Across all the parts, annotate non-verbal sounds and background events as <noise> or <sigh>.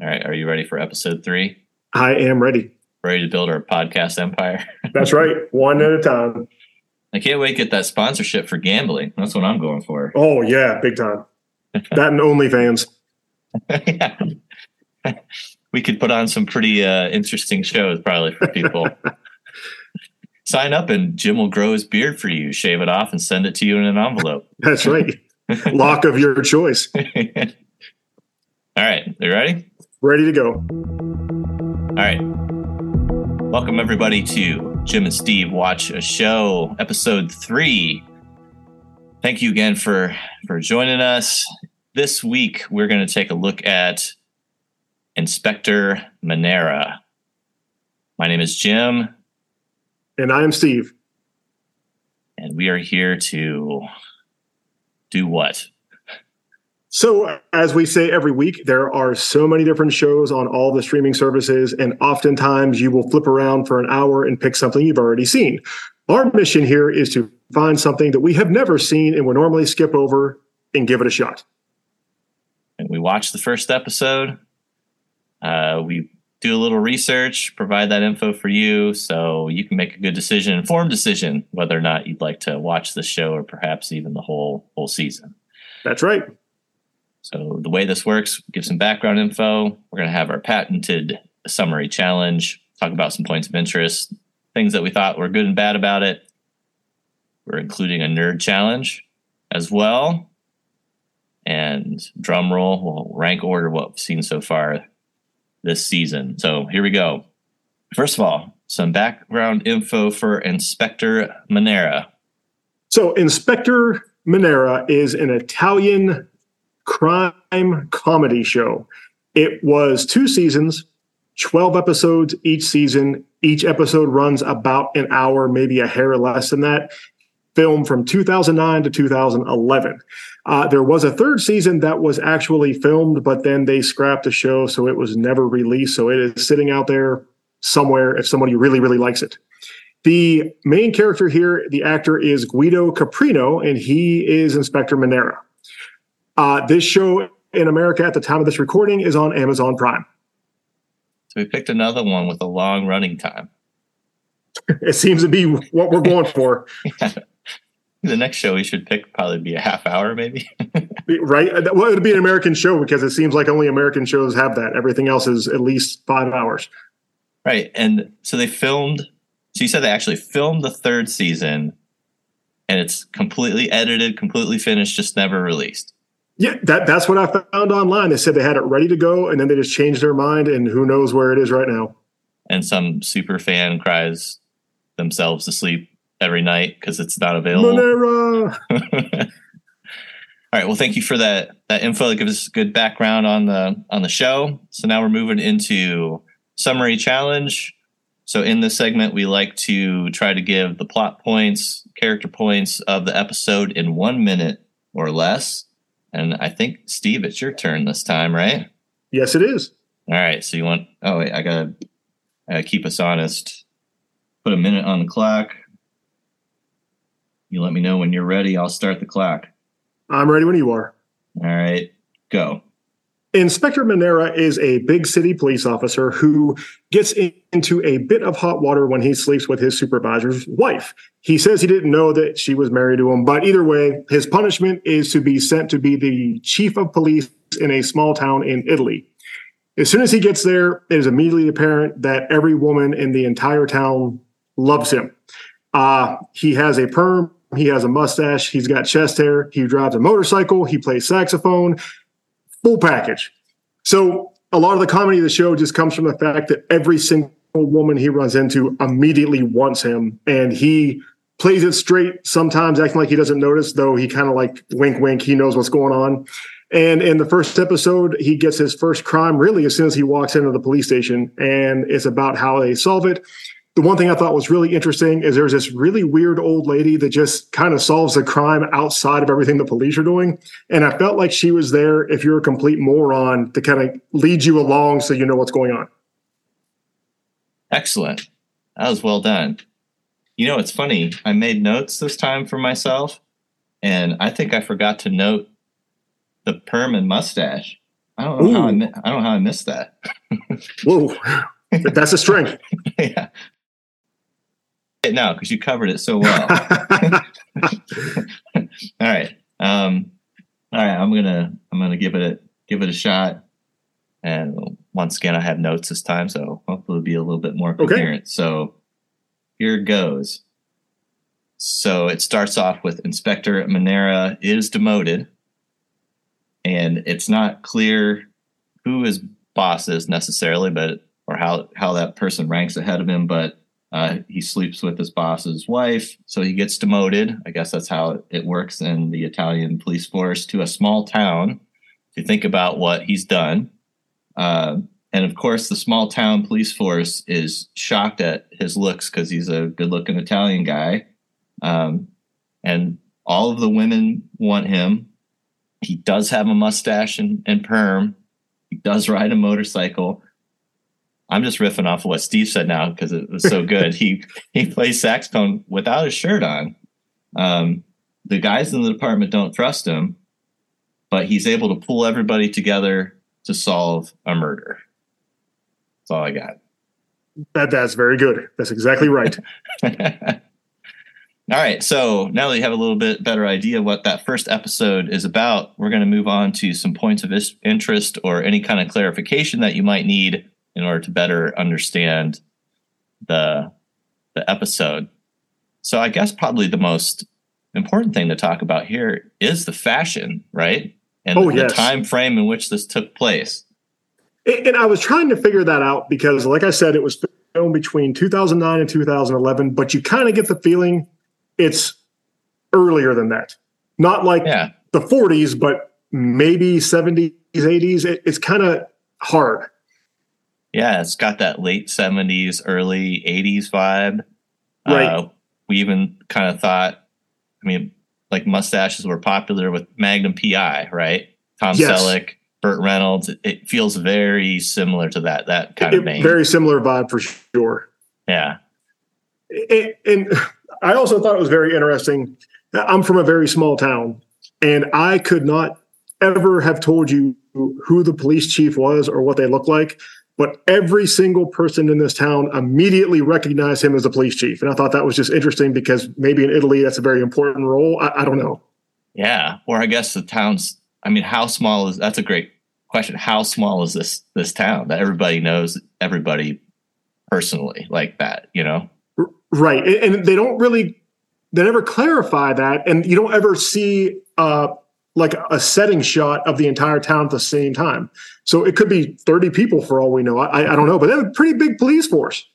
All right. Are you ready for episode three? I am ready. Ready to build our podcast empire? <laughs> That's right. One at a time. I can't wait to get that sponsorship for gambling. That's what I'm going for. <laughs> Oh, yeah. Big time. that and OnlyFans. yeah. <laughs> we could put on some pretty uh, interesting shows probably for people. Sign up and Jim will grow his beard for you, shave it off, and send it to you in an envelope. That's right. Lock of your choice. All right. You ready? Ready to go. All right. Welcome, everybody, to Jim and Steve Watch a Show, episode three. Thank you again for, for joining us. This week, we're going to take a look at Inspector Manara. My name is Jim. And I am Steve. And we are here to do what? So, as we say every week, there are so many different shows on all the streaming services, and oftentimes you will flip around for an hour and pick something you've already seen. Our mission here is to find something that we have never seen and would normally skip over and give it a shot. And we watch the first episode. Uh, we do a little research, provide that info for you so you can make a good decision, informed decision whether or not you'd like to watch the show or perhaps even the whole whole season. That's right. So the way this works, give some background info. We're going to have our patented summary challenge, talk about some points of interest, things that we thought were good and bad about it. We're including a nerd challenge as well. And drum roll, we'll rank order what we've seen so far this season. So here we go. First of all, some background info for Inspector Manara. So, Inspector Manara is an Italian crime comedy show. It was two seasons, 12 episodes each season. Each episode runs about an hour, maybe a hair less than that. Film from 2009 to 2011. Uh, there was a third season that was actually filmed, but then they scrapped the show, so it was never released. So it is sitting out there somewhere if somebody really, really likes it. The main character here, the actor is Guido Caprino, and he is Inspector Manara. Uh, this show in America at the time of this recording is on Amazon Prime. So we picked another one with a long running time. <laughs> it seems to be what we're going for. <laughs> yeah. The next show we should pick probably be a half hour, maybe. right? Well, it would be an American show because it seems like only American shows have that. Everything else is at least five hours. Right. And so they filmed. So you said they actually filmed the third season and it's completely edited, completely finished, just never released. Yeah, that, that's what I found online. They said they had it ready to go and then they just changed their mind and who knows where it is right now. And some super fan cries themselves to sleep every night because it's not available. <laughs> All right. Well, thank you for that that info that gives us good background on the on the show. So now we're moving into summary challenge. So in this segment, we like to try to give the plot points, character points of the episode in one minute or less. And I think Steve, it's your turn this time, right? Yes, it is. All right. So you want? Oh, wait, I gotta, I gotta keep us honest. Put a minute on the clock. You let me know when you're ready. I'll start the clock. I'm ready when you are. All right, go. Inspector Manara is a big city police officer who gets into a bit of hot water when he sleeps with his supervisor's wife. He says he didn't know that she was married to him, but either way, his punishment is to be sent to be the chief of police in a small town in Italy. As soon as he gets there, it is immediately apparent that every woman in the entire town loves him. Uh, he has a perm, he has a mustache, he's got chest hair, he drives a motorcycle, he plays saxophone, full package. So a lot of the comedy of the show just comes from the fact that every single woman he runs into immediately wants him and he plays it straight sometimes acting like he doesn't notice though he kind of like wink wink he knows what's going on and in the first episode he gets his first crime really as soon as he walks into the police station and it's about how they solve it the one thing I thought was really interesting is there's this really weird old lady that just kind of solves the crime outside of everything the police are doing. And I felt like she was there if you're a complete moron to kind of lead you along so you know what's going on. Excellent. That was well done. You know, it's funny. I made notes this time for myself, and I think I forgot to note the perm and mustache. I don't know Ooh. how I, I don't know how I missed that. <laughs> Whoa, that's a strength. <laughs> yeah. No, because you covered it so well. <laughs> <laughs> all right. Um, all right. I'm gonna I'm gonna give it a give it a shot. And once again, I have notes this time, so hopefully it'll be a little bit more coherent. Okay. So here goes. So it starts off with Inspector Manara is demoted and it's not clear who his boss is necessarily, but or how how that person ranks ahead of him. But uh, he sleeps with his boss's wife, so he gets demoted. I guess that's how it works in the Italian police force to a small town. To think about what he's done, uh, and of course, the small town police force is shocked at his looks because he's a good-looking Italian guy, um, and all of the women want him he does have a mustache and, and perm. He does ride a motorcycle. I'm just riffing off of what Steve said now because it was so <laughs> good. he he plays saxophone without his shirt on. Um, the guys in the department don't trust him, but he's able to pull everybody together to solve a murder. That's all I got. That that's very good. That's exactly right. <laughs> All right. So now that you have a little bit better idea what that first episode is about, we're going to move on to some points of interest or any kind of clarification that you might need in order to better understand the the episode. So I guess probably the most important thing to talk about here is the fashion, right? And oh, the, yes. the time frame in which this took place. And I was trying to figure that out because, like I said, it was filmed between 2009 and 2011, but you kind of get the feeling it's earlier than that. Not like yeah. the 40s, but maybe 70s, 80s. It, it's kind of hard. Yeah, it's got that late 70s, early 80s vibe. Right. Uh, we even kind of thought, I mean, like mustaches were popular with Magnum PI, right? Tom yes. Selleck, Burt Reynolds. It, it, feels very similar to that that kind it, of vein. Very similar vibe for sure. Yeah. and, and I also thought it was very interesting. I'm from a very small town, and I could not ever have told you who the police chief was or what they look like. But every single person in this town immediately recognized him as the police chief. And I thought that was just interesting because maybe in Italy that's a very important role. I, I don't know. Yeah. Or I guess the town's I mean, how small is that's a great question. How small is this this town that everybody knows everybody personally like that, you know? Right. And they don't really, they never clarify that. And you don't ever see uh, like a setting shot of the entire town at the same time. So it could be 30 people for all we know. I, I don't know, but they have a pretty big police force.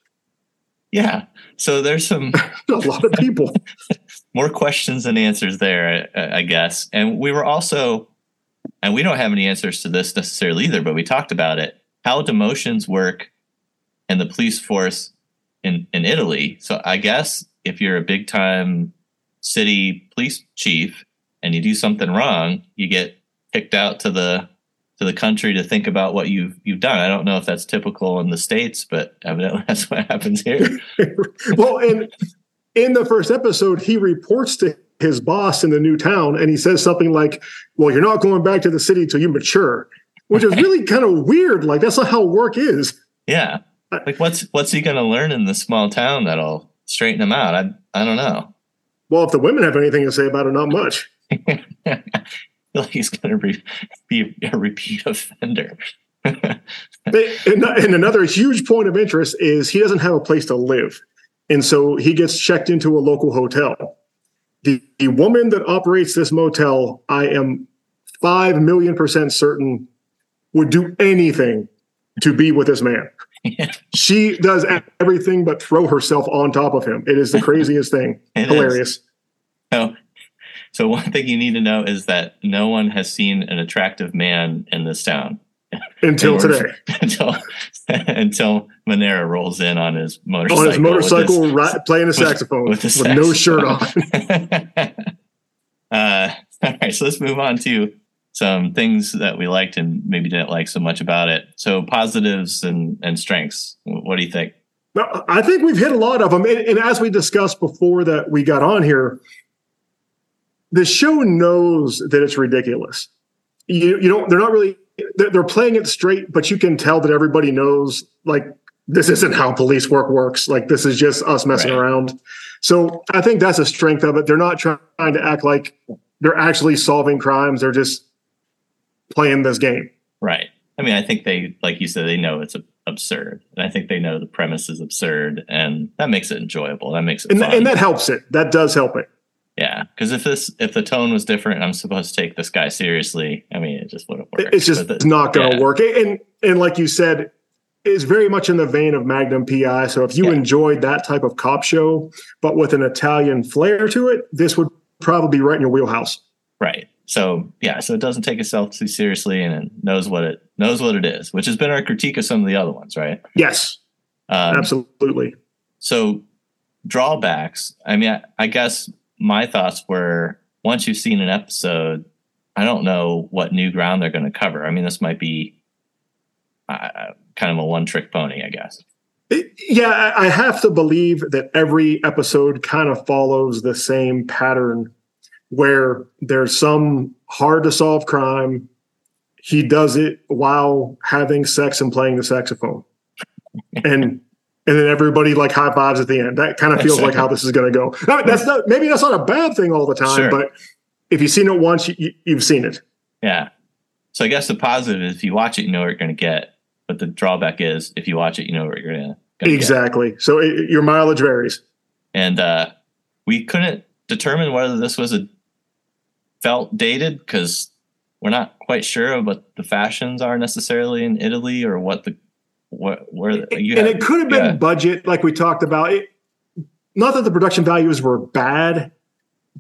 Yeah. So there's some, <laughs> a lot of people. <laughs> more questions than answers there, I, I guess. And we were also, and we don't have any answers to this necessarily either, but we talked about it how demotions work and the police force in in Italy. So I guess if you're a big time city police chief and you do something wrong, you get kicked out to the to the country to think about what you've you've done. I don't know if that's typical in the states, but evidently <laughs> that's what happens here. <laughs> well, and in the first episode, he reports to his boss in the new town, and he says something like, "Well, you're not going back to the city till you mature," which is really <laughs> kind of weird. Like that's not how work is. Yeah, uh, like what's what's he going to learn in the small town that'll straighten him out? I I don't know. Well, if the women have anything to say about it, not much. Like he's going to re- be a repeat offender. and, and another huge point of interest is he doesn't have a place to live, and so he gets checked into a local hotel. The, the woman that operates this motel, I am five million percent certain, would do anything to be with this man. <laughs> She does everything but throw herself on top of him. It is the craziest thing. <laughs> Hilarious. So, so one thing you need to know is that no one has seen an attractive man in this town until today. <laughs> until until Manara rolls in on his motorcycle. On his motorcycle, his, ri- playing a saxophone with, with, with no shirt on. <laughs> uh, all right, so let's move on to some things that we liked and maybe didn't like so much about it. So positives and, and strengths. What do you think? I think we've hit a lot of them. And, and as we discussed before that we got on here, the show knows that it's ridiculous. You, you don't, they're not really they're playing it straight, but you can tell that everybody knows like this isn't how police work works. Like this is just us messing right. around. So I think that's a strength of it. They're not trying to act like they're actually solving crimes. They're just playing this game. Right. I mean, I think they, like you said, they know it's absurd, and I think they know the premise is absurd, and that makes it enjoyable. That makes it, and, and that helps it. That does help it. Yeah, because if this, if the tone was different, I'm supposed to take this guy seriously. I mean, it just wouldn't work. It's just the, not going to yeah. work. And and like you said, is very much in the vein of Magnum PI. So if you yeah. enjoyed that type of cop show, but with an Italian flair to it, this would probably be right in your wheelhouse. Right. So yeah, so it doesn't take itself too seriously and it knows what it knows what it is, which has been our critique of some of the other ones, right? Yes. Um, Absolutely. So drawbacks. I mean, I, I guess my thoughts were once you've seen an episode, I don't know what new ground they're going to cover. I mean, this might be uh, kind of a one trick pony, I guess. Yeah, I have to believe that every episode kind of follows the same pattern where there's some hard to solve crime. He does it while having sex and playing the saxophone. and and then everybody like high fives at the end. That kind of feels like how this is going to go. Now, that's not maybe that's not a bad thing all the time, sure. but if you've seen it once, you, have seen it. Yeah. So I guess the positive is if you watch it, you know what you're going to get. But the drawback is if you watch it, you know what you're going to exactly. Get. So it, your mileage varies. And uh, we couldn't determine whether this was a felt dated because we're not quite sure of what the fashions are necessarily in Italy or what the what where you and have, it could have been yeah. budget like we talked about. It not that the production values were bad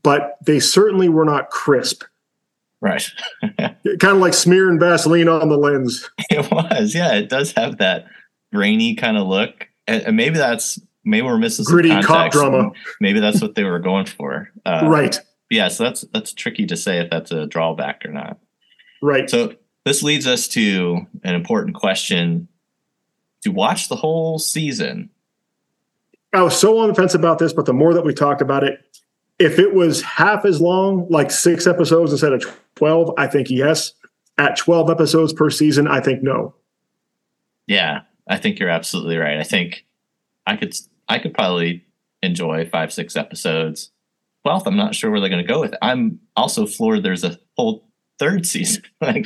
but they certainly were not crisp. Right. <laughs> Kind of like smearing vaseline on the lens. It was yeah it does have that grainy kind of look. And, and maybe that's maybe we're missing gritty cop drama. Maybe that's what they were going for. <laughs> Uh, right. yeah, so that's that's tricky to say if that's a drawback or not. Right. So this leads us to an important question: to watch the whole season. I was so on the fence about this, but the more that we talked about it, if it was half as long, like six episodes instead of twelve, I think yes. At twelve episodes per season, I think no. Yeah, I think you're absolutely right. I think I could I could probably enjoy five six episodes 12th, I'm not sure where they're going to go with it. I'm also floored there's a whole third <laughs> season. like,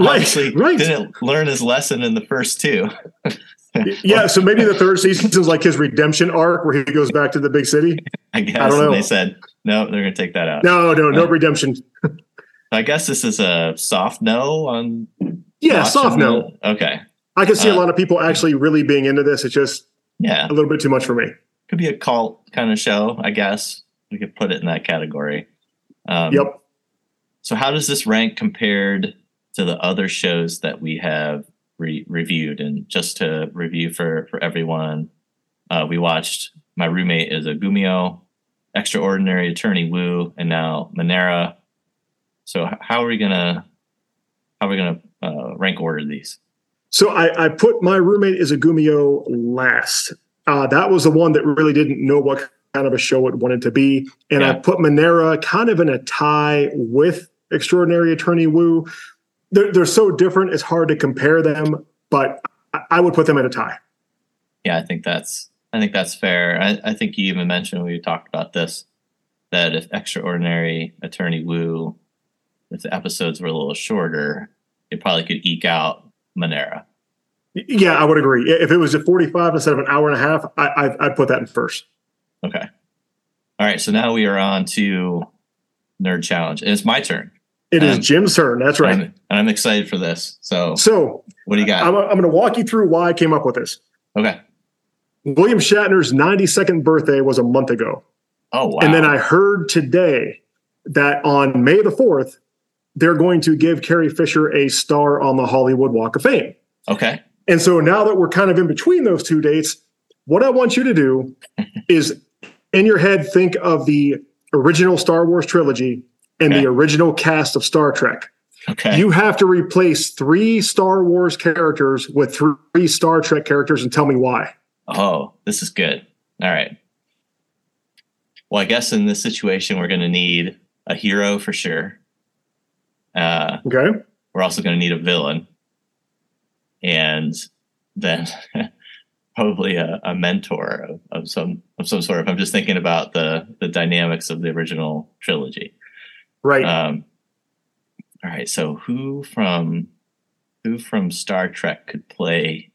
right, right. didn't learn his lesson in the first two. <laughs> yeah, so maybe the third season is like his redemption arc where he goes back to the big city. <laughs> I guess. I don't know. They said no, they're going to take that out. No, no, no uh, redemption. I guess this is a soft no on. Yeah, soft no. Okay. I can see uh, a lot of people actually really being into this. It's just yeah a little bit too much for me. Could be a cult kind of show, I guess we could put it in that category. Um, yep. So, how does this rank compared to the other shows that we have re- reviewed? And just to review for for everyone, uh, we watched My Roommate is a Gumiho, Extraordinary Attorney Woo, and now Manara. So, how are we gonna how are we gonna uh, rank order these? So, I, I put My Roommate is a Gumiho last. Uh, that was the one that really didn't know what kind of a show it wanted to be. And yeah. I put Manara kind of in a tie with Extraordinary Attorney Woo. They're, they're so different, it's hard to compare them, but I would put them at a tie. Yeah, I think that's I think that's fair. I, I think you even mentioned when we talked about this that if Extraordinary Attorney Woo, if the episodes were a little shorter, it probably could eke out Manara. Yeah, I would agree. If it was at 45 instead of an hour and a half, I, I, I'd put that in first. Okay. All right. So now we are on to Nerd Challenge. And it's my turn. It is Jim's turn. That's right. And I'm, and I'm, excited for this. So, so what do you got? I'm, I'm going to walk you through why I came up with this. Okay. William Shatner's 92nd birthday was a month ago. Oh, wow. And then I heard today that on May the 4th, they're going to give Carrie Fisher a star on the Hollywood Walk of Fame. Okay. And so now that we're kind of in between those two dates, what I want you to do <laughs> is in your head think of the original Star Wars trilogy and okay. the original cast of Star Trek. Okay. You have to replace three Star Wars characters with three Star Trek characters and tell me why. Oh, this is good. All right. Well, I guess in this situation, we're going to need a hero for sure. Uh, okay. we're also going to need a villain, and then <laughs> probably a, a mentor of, of, some of some sort. If I'm just thinking about the the dynamics of the original trilogy, right? Um, all right. So who from who from Star Trek could play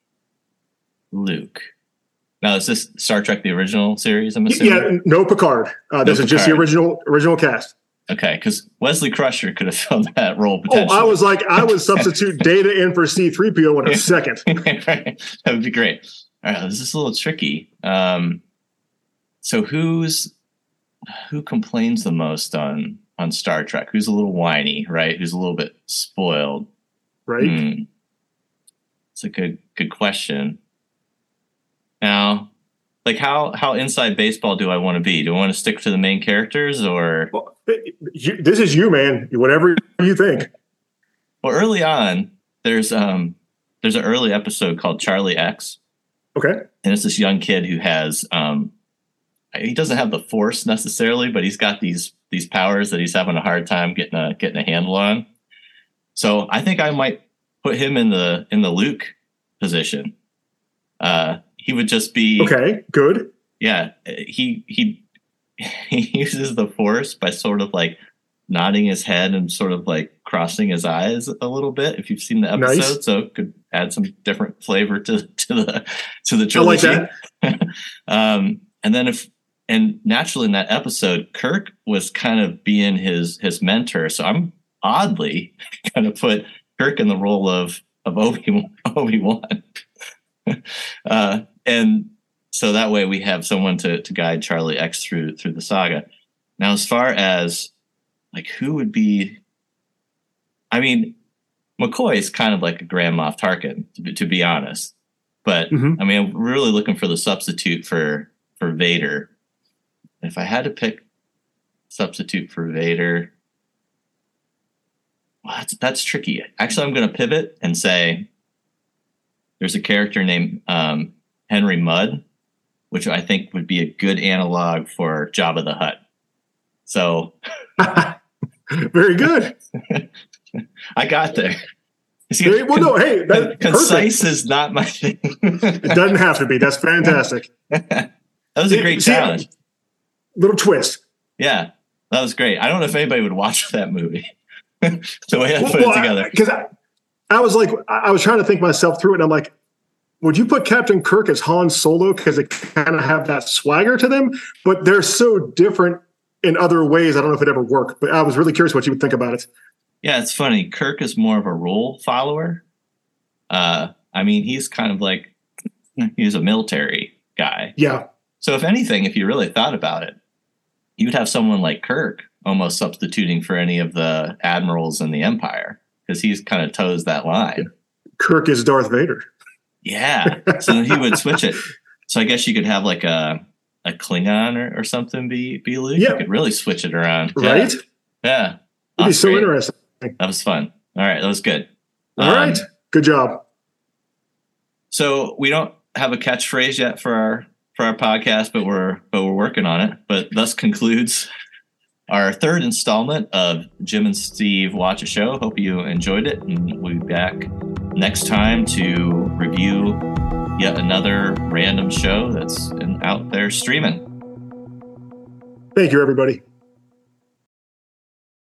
Luke? Now is this Star Trek the original series? I'm assuming. Yeah, no Picard. Uh, this no is just the original original cast. Okay, because Wesley Crusher could have <laughs> filled that role potentially. Oh, I was like, I would substitute <laughs> Data in for C3PO in a second. <laughs> that would be great. All right, this is a little tricky. Um, so who's who complains the most on on Star Trek? Who's a little whiny, right? Who's a little bit spoiled? Right. Hmm. It's a good good question. Now, like how how inside baseball do I want to be? Do I want to stick to the main characters or well, you, this is you, man. Whatever you think. Well, early on, there's um there's an early episode called Charlie X. Okay. And it's this young kid who has um he doesn't have the force necessarily, but he's got these these powers that he's having a hard time getting a getting a handle on. So I think I might put him in the in the Luke position. Uh he would just be Okay, good. Yeah, he he <laughs> he uses the force by sort of like nodding his head and sort of like crossing his eyes a little bit if you've seen the episode nice. so it could add some different flavor to to the to the trilogy I like <laughs> um and then if and naturally in that episode kirk was kind of being his his mentor so i'm oddly <laughs> kind of put kirk in the role of of obi obi-wan <laughs> <laughs> uh and so that way we have someone to to guide Charlie X through through the saga. Now, as far as like who would be, I mean, McCoy is kind of like a Grand Moff Tarkin, to be, to be honest. But mm-hmm. I mean, I'm really looking for the substitute for for Vader. If I had to pick substitute for Vader, well, that's that's tricky. Actually, I'm going to pivot and say there's a character named um, Henry Mudd which I think would be a good analog for Jabba the Hutt. So, <laughs> very good. <laughs> I got there. See, well, no, hey, that, concise perfect. is not my thing. it doesn't have to be. That's fantastic. <laughs> that was a great See, challenge. Little twist. Yeah, that was great. I don't know if anybody would watch <laughs> that movie. <laughs> the way I put well, it together. Because I, I, was like, I was trying to think myself through it, and I'm like, would you put Captain Kirk as Han Solo because they kind of have that swagger to them, but they're so different in other ways. I don't know if it ever work, but I was really curious what you would think about it. Yeah, it's funny. Kirk is more of a rule follower. Uh, I mean, he's kind of like <laughs> he's a military guy. Yeah. So if anything, if you really thought about it, you'd have someone like Kirk almost substituting for any of the admirals in the Empire because he's kind of toes that line. Kirk is Darth Vader. Yeah. So then he would switch it. So I guess you could have like a a Klingon or, or something be be Luke. Yeah. You could really switch it around. Right? Yeah. yeah. It'd be so great. interesting. That was fun. All right, that was good. All um, right. Good job. So we don't have a catchphrase yet for our for our podcast, but we're but we're working on it. But thus concludes our third installment of Jim and Steve Watch a Show. Hope you enjoyed it, and we'll be back next time to review yet another random show that's out there streaming. Thank you, everybody.